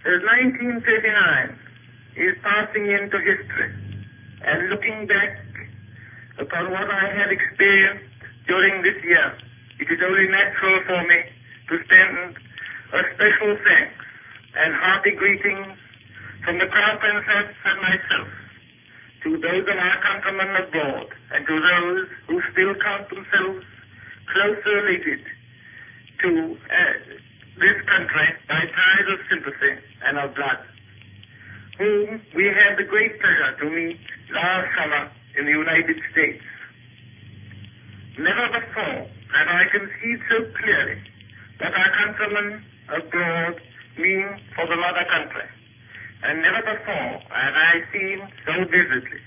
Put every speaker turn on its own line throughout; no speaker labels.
as 1939 is passing into history. And looking back upon what I have experienced during this year, it is only natural for me to send a special thanks and hearty greetings from the Crown Princess and myself to those of our countrymen abroad and to those who still count themselves closely related to uh, this country by ties of sympathy and of blood, whom we had the great pleasure to meet last summer in the United States. Never before have I conceived so clearly that our countrymen abroad mean for the mother country. And never before have I seen so vividly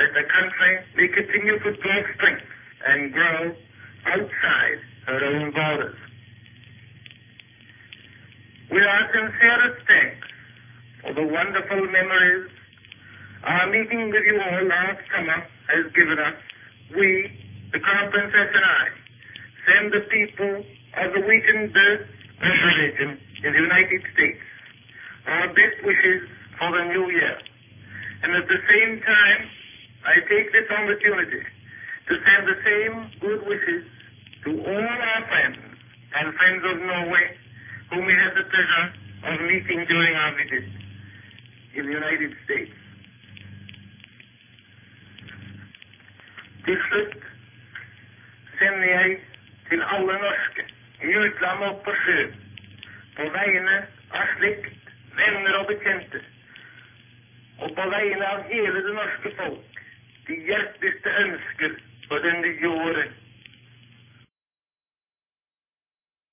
that the country may continue to draw strength and grow outside her own borders. Our sincerest thanks for the wonderful memories our meeting with you all last summer has given us, we, the Crown Princess and I, send the people of the weakened Wittenberg religion in the United States our best wishes for the new year. And at the same time, I take this opportunity to send the same good wishes to all our friends and friends of Norway whom we had the pleasure of meeting during our visit in the United States. Til slutt sender jeg til alle norske i utlandet og på sjø, på vegne av slekt, venner og bekjente, og på vegne av hele det norske folk, de hjerteligste ønsker for det nye året